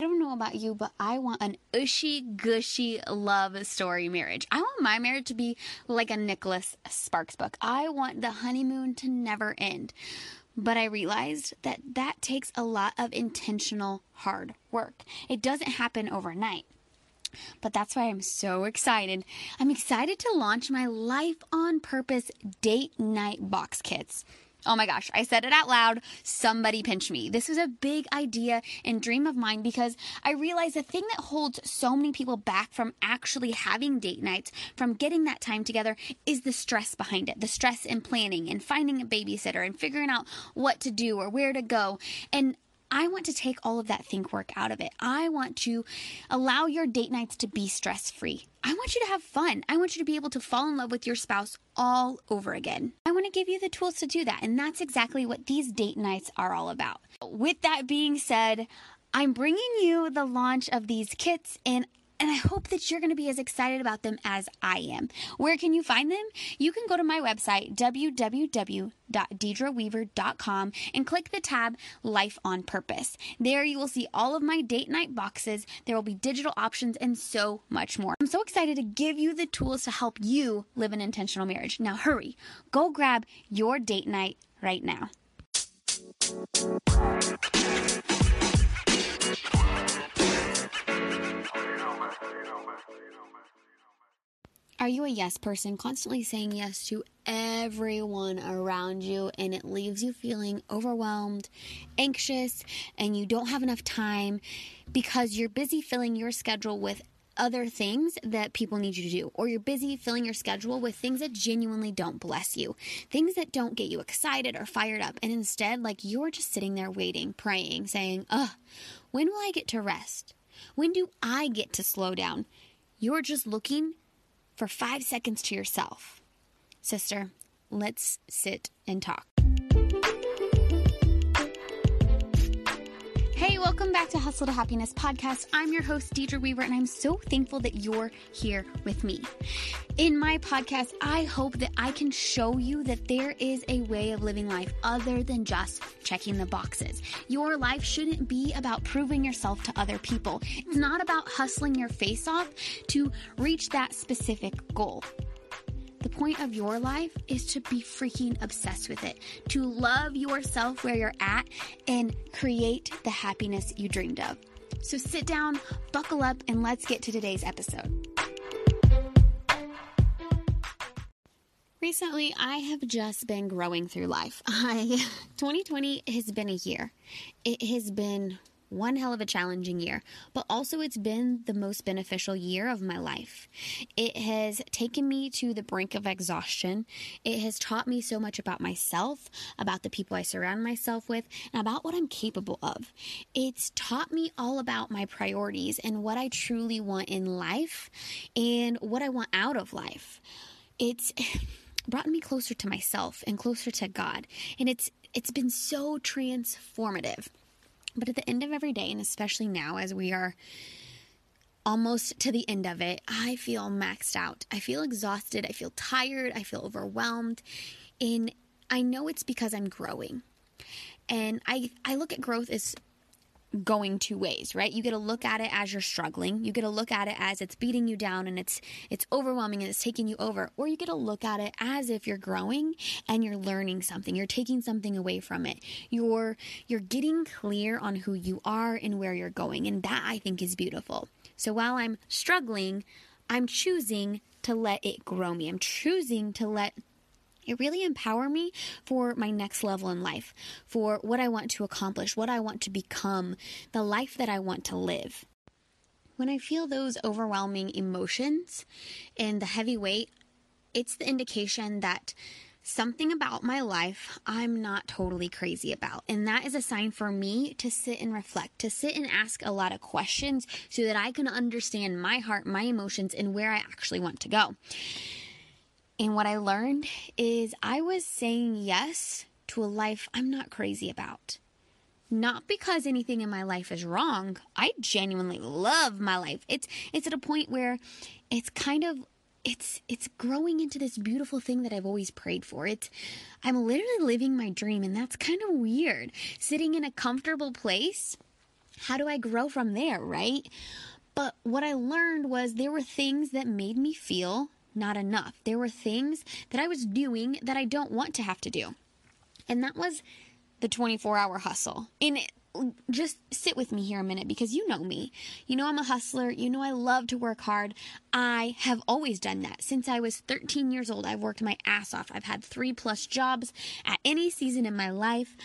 I don't know about you, but I want an ushy gushy love story marriage. I want my marriage to be like a Nicholas Sparks book. I want the honeymoon to never end. But I realized that that takes a lot of intentional hard work. It doesn't happen overnight. But that's why I'm so excited. I'm excited to launch my Life on Purpose date night box kits. Oh my gosh, I said it out loud. Somebody pinch me. This was a big idea and dream of mine because I realized the thing that holds so many people back from actually having date nights, from getting that time together, is the stress behind it. The stress in planning and finding a babysitter and figuring out what to do or where to go. And I want to take all of that think work out of it. I want to allow your date nights to be stress free. I want you to have fun. I want you to be able to fall in love with your spouse all over again. Want to give you the tools to do that. And that's exactly what these date nights are all about. With that being said, I'm bringing you the launch of these kits and and I hope that you're going to be as excited about them as I am. Where can you find them? You can go to my website, www.deidreweaver.com, and click the tab Life on Purpose. There you will see all of my date night boxes. There will be digital options and so much more. I'm so excited to give you the tools to help you live an intentional marriage. Now, hurry, go grab your date night right now. Are you a yes person, constantly saying yes to everyone around you, and it leaves you feeling overwhelmed, anxious, and you don't have enough time because you're busy filling your schedule with other things that people need you to do, or you're busy filling your schedule with things that genuinely don't bless you, things that don't get you excited or fired up, and instead, like you're just sitting there waiting, praying, saying, Ugh, when will I get to rest? When do I get to slow down? You're just looking for five seconds to yourself. Sister, let's sit and talk. Hey, welcome back to Hustle to Happiness podcast. I'm your host, Deidre Weaver, and I'm so thankful that you're here with me. In my podcast, I hope that I can show you that there is a way of living life other than just checking the boxes. Your life shouldn't be about proving yourself to other people. It's not about hustling your face off to reach that specific goal. The point of your life is to be freaking obsessed with it, to love yourself where you're at and create the happiness you dreamed of. So sit down, buckle up, and let's get to today's episode. Recently, I have just been growing through life. I 2020 has been a year. It has been one hell of a challenging year, but also it's been the most beneficial year of my life. It has taken me to the brink of exhaustion. It has taught me so much about myself, about the people I surround myself with, and about what I'm capable of. It's taught me all about my priorities and what I truly want in life and what I want out of life. It's brought me closer to myself and closer to God, and it's it's been so transformative. But at the end of every day, and especially now as we are almost to the end of it, I feel maxed out. I feel exhausted. I feel tired. I feel overwhelmed. And I know it's because I'm growing. And I, I look at growth as going two ways, right? You get to look at it as you're struggling. You get to look at it as it's beating you down and it's it's overwhelming and it's taking you over. Or you get to look at it as if you're growing and you're learning something. You're taking something away from it. You're you're getting clear on who you are and where you're going. And that I think is beautiful. So while I'm struggling, I'm choosing to let it grow me. I'm choosing to let it really empower me for my next level in life, for what I want to accomplish, what I want to become, the life that I want to live. When I feel those overwhelming emotions and the heavy weight, it's the indication that something about my life I'm not totally crazy about. And that is a sign for me to sit and reflect, to sit and ask a lot of questions so that I can understand my heart, my emotions, and where I actually want to go. And what I learned is I was saying yes to a life I'm not crazy about. Not because anything in my life is wrong. I genuinely love my life. It's it's at a point where it's kind of it's it's growing into this beautiful thing that I've always prayed for. It's I'm literally living my dream and that's kind of weird. Sitting in a comfortable place How do I grow from there, right? But what I learned was there were things that made me feel not enough. There were things that I was doing that I don't want to have to do. And that was the 24 hour hustle. And just sit with me here a minute because you know me. You know I'm a hustler. You know I love to work hard. I have always done that. Since I was 13 years old, I've worked my ass off. I've had three plus jobs at any season in my life.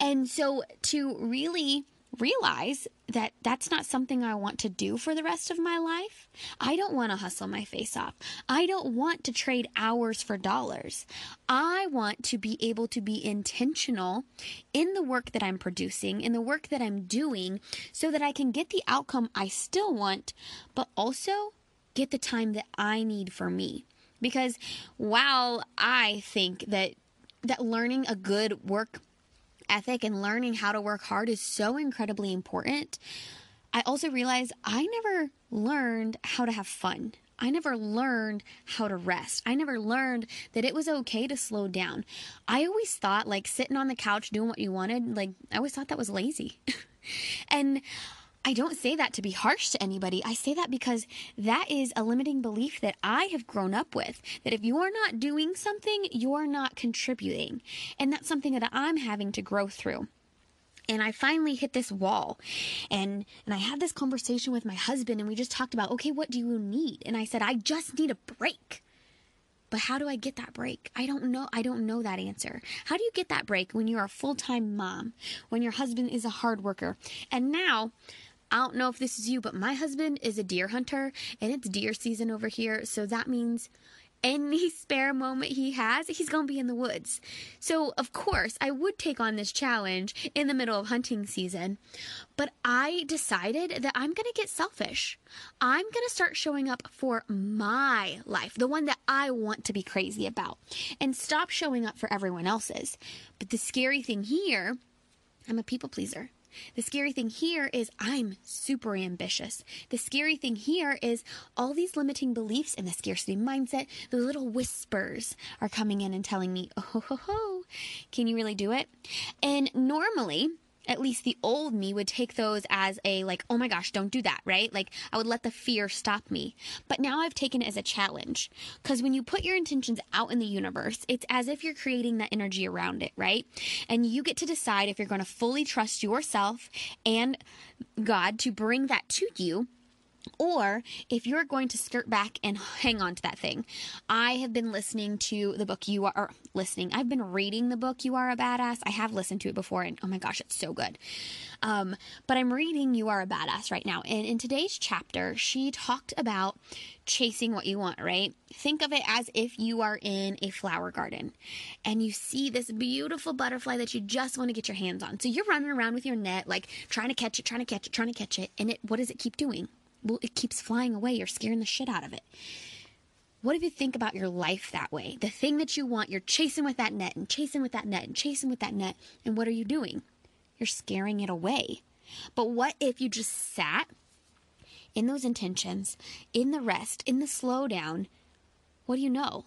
And so to really realize that that's not something I want to do for the rest of my life. I don't want to hustle my face off. I don't want to trade hours for dollars. I want to be able to be intentional in the work that I'm producing, in the work that I'm doing, so that I can get the outcome I still want, but also get the time that I need for me. Because while I think that that learning a good work ethic and learning how to work hard is so incredibly important. I also realized I never learned how to have fun. I never learned how to rest. I never learned that it was okay to slow down. I always thought like sitting on the couch doing what you wanted, like I always thought that was lazy. and I don't say that to be harsh to anybody. I say that because that is a limiting belief that I have grown up with. That if you're not doing something, you're not contributing. And that's something that I'm having to grow through and I finally hit this wall. And and I had this conversation with my husband and we just talked about, "Okay, what do you need?" And I said, "I just need a break." But how do I get that break? I don't know. I don't know that answer. How do you get that break when you're a full-time mom, when your husband is a hard worker? And now I don't know if this is you, but my husband is a deer hunter and it's deer season over here. So that means any spare moment he has, he's going to be in the woods. So, of course, I would take on this challenge in the middle of hunting season, but I decided that I'm going to get selfish. I'm going to start showing up for my life, the one that I want to be crazy about, and stop showing up for everyone else's. But the scary thing here, I'm a people pleaser. The scary thing here is I'm super ambitious. The scary thing here is all these limiting beliefs and the scarcity mindset, the little whispers are coming in and telling me, oh, ho, ho, ho, can you really do it? And normally, at least the old me would take those as a like, oh my gosh, don't do that, right? Like I would let the fear stop me. But now I've taken it as a challenge because when you put your intentions out in the universe, it's as if you're creating that energy around it, right? And you get to decide if you're going to fully trust yourself and God to bring that to you or if you're going to skirt back and hang on to that thing. I have been listening to the book You Are listening. I've been reading the book You Are a Badass. I have listened to it before and oh my gosh, it's so good. Um, but I'm reading You Are a Badass right now. And in today's chapter, she talked about chasing what you want, right? Think of it as if you are in a flower garden and you see this beautiful butterfly that you just want to get your hands on. So you're running around with your net, like trying to catch it, trying to catch it, trying to catch it. And it, what does it keep doing? Well, it keeps flying away. You're scaring the shit out of it. What if you think about your life that way? The thing that you want, you're chasing with that net and chasing with that net and chasing with that net. And what are you doing? You're scaring it away. But what if you just sat in those intentions, in the rest, in the slowdown? What do you know?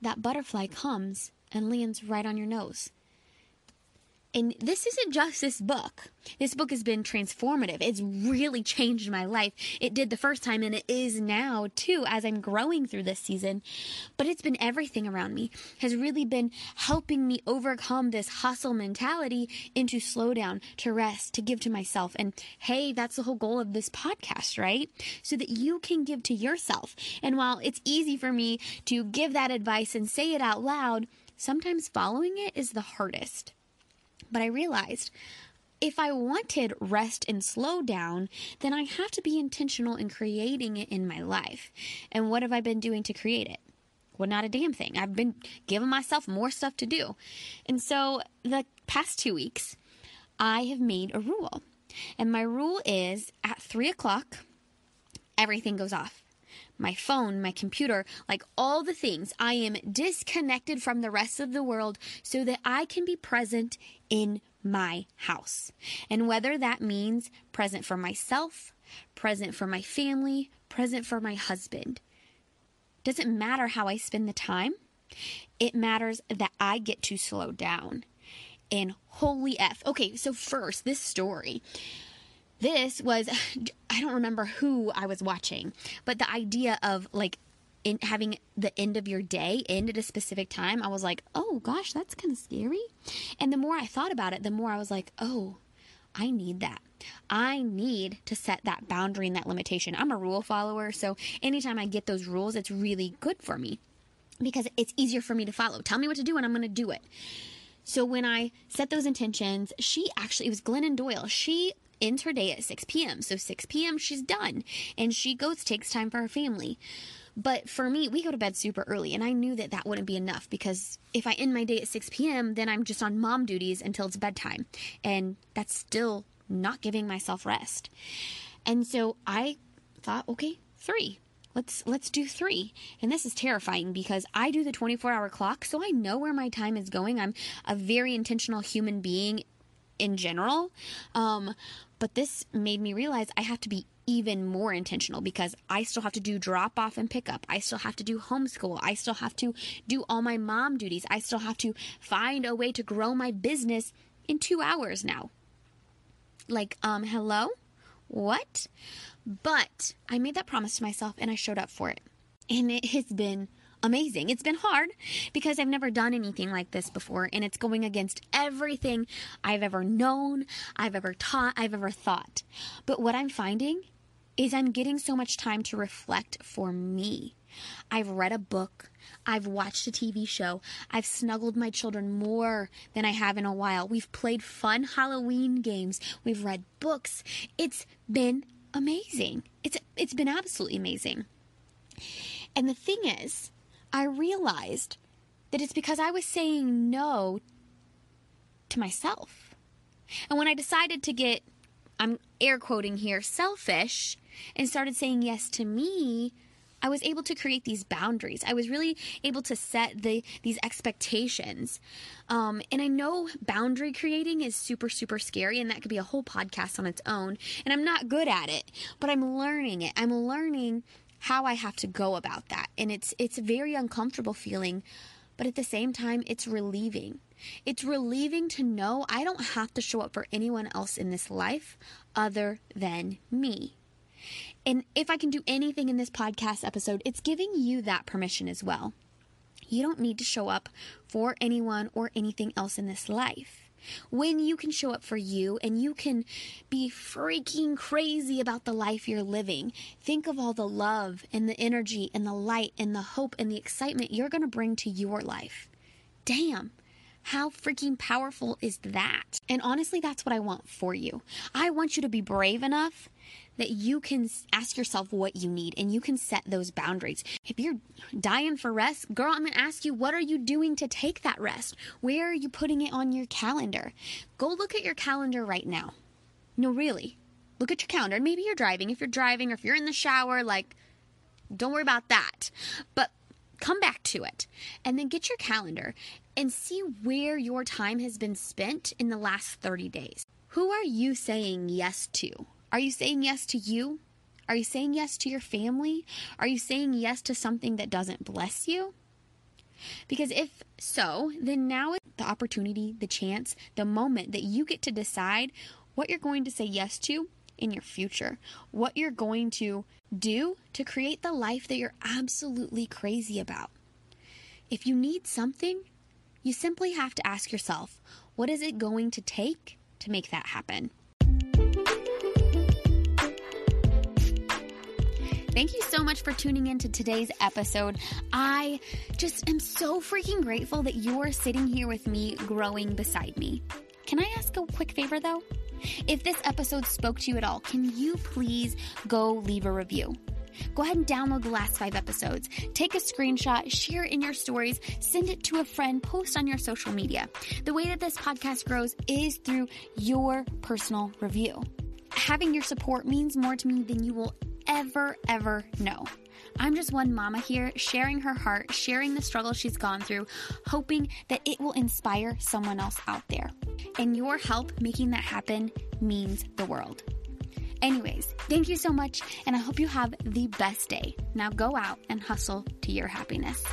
That butterfly comes and lands right on your nose. And this isn't just this book. This book has been transformative. It's really changed my life. It did the first time and it is now too as I'm growing through this season. But it's been everything around me has really been helping me overcome this hustle mentality into slow down, to rest, to give to myself. And hey, that's the whole goal of this podcast, right? So that you can give to yourself. And while it's easy for me to give that advice and say it out loud, sometimes following it is the hardest. But I realized if I wanted rest and slow down, then I have to be intentional in creating it in my life. And what have I been doing to create it? Well, not a damn thing. I've been giving myself more stuff to do. And so the past two weeks, I have made a rule. And my rule is at three o'clock, everything goes off my phone, my computer, like all the things. I am disconnected from the rest of the world so that I can be present in my house. And whether that means present for myself, present for my family, present for my husband. Doesn't matter how I spend the time. It matters that I get to slow down. And holy F. Okay, so first, this story. This was, I don't remember who I was watching, but the idea of like in having the end of your day end at a specific time, I was like, oh gosh, that's kind of scary. And the more I thought about it, the more I was like, oh, I need that. I need to set that boundary and that limitation. I'm a rule follower, so anytime I get those rules, it's really good for me because it's easier for me to follow. Tell me what to do and I'm going to do it. So when I set those intentions, she actually, it was Glennon Doyle. She ends her day at 6 p.m. So 6 p.m. she's done and she goes, takes time for her family. But for me, we go to bed super early, and I knew that that wouldn't be enough because if I end my day at 6 p.m., then I'm just on mom duties until it's bedtime. And that's still not giving myself rest. And so I thought, okay, three. Let's let's do 3. And this is terrifying because I do the 24-hour clock, so I know where my time is going. I'm a very intentional human being in general. Um, but this made me realize I have to be even more intentional because I still have to do drop off and pick up. I still have to do homeschool. I still have to do all my mom duties. I still have to find a way to grow my business in two hours now. Like, um, hello? What? But I made that promise to myself and I showed up for it. And it has been amazing. It's been hard because I've never done anything like this before, and it's going against everything I've ever known, I've ever taught, I've ever thought. But what I'm finding is I'm getting so much time to reflect for me. I've read a book. I've watched a TV show. I've snuggled my children more than I have in a while. We've played fun Halloween games. We've read books. It's been amazing. It's it's been absolutely amazing. And the thing is, I realized that it's because I was saying no to myself. And when I decided to get, I'm air quoting here, selfish, and started saying yes to me, I was able to create these boundaries. I was really able to set the these expectations. Um, and I know boundary creating is super super scary, and that could be a whole podcast on its own. And I'm not good at it, but I'm learning it. I'm learning how I have to go about that. And it's it's a very uncomfortable feeling, but at the same time it's relieving. It's relieving to know I don't have to show up for anyone else in this life other than me. And if I can do anything in this podcast episode, it's giving you that permission as well. You don't need to show up for anyone or anything else in this life when you can show up for you and you can be freaking crazy about the life you're living. Think of all the love and the energy and the light and the hope and the excitement you're going to bring to your life. Damn. How freaking powerful is that? And honestly, that's what I want for you. I want you to be brave enough that you can ask yourself what you need and you can set those boundaries. If you're dying for rest, girl, I'm going to ask you, what are you doing to take that rest? Where are you putting it on your calendar? Go look at your calendar right now. No, really. Look at your calendar. Maybe you're driving. If you're driving or if you're in the shower, like, don't worry about that. But come back to it and then get your calendar and see where your time has been spent in the last 30 days. Who are you saying yes to? Are you saying yes to you? Are you saying yes to your family? Are you saying yes to something that doesn't bless you? Because if so, then now is the opportunity, the chance, the moment that you get to decide what you're going to say yes to in your future, what you're going to do to create the life that you're absolutely crazy about. If you need something, you simply have to ask yourself, what is it going to take to make that happen? Thank you so much for tuning in to today's episode. I just am so freaking grateful that you're sitting here with me, growing beside me. Can I ask a quick favor though? If this episode spoke to you at all, can you please go leave a review? Go ahead and download the last five episodes. Take a screenshot, share in your stories, send it to a friend, post on your social media. The way that this podcast grows is through your personal review. Having your support means more to me than you will ever, ever know. I'm just one mama here sharing her heart, sharing the struggle she's gone through, hoping that it will inspire someone else out there. And your help making that happen means the world. Anyways, thank you so much, and I hope you have the best day. Now go out and hustle to your happiness.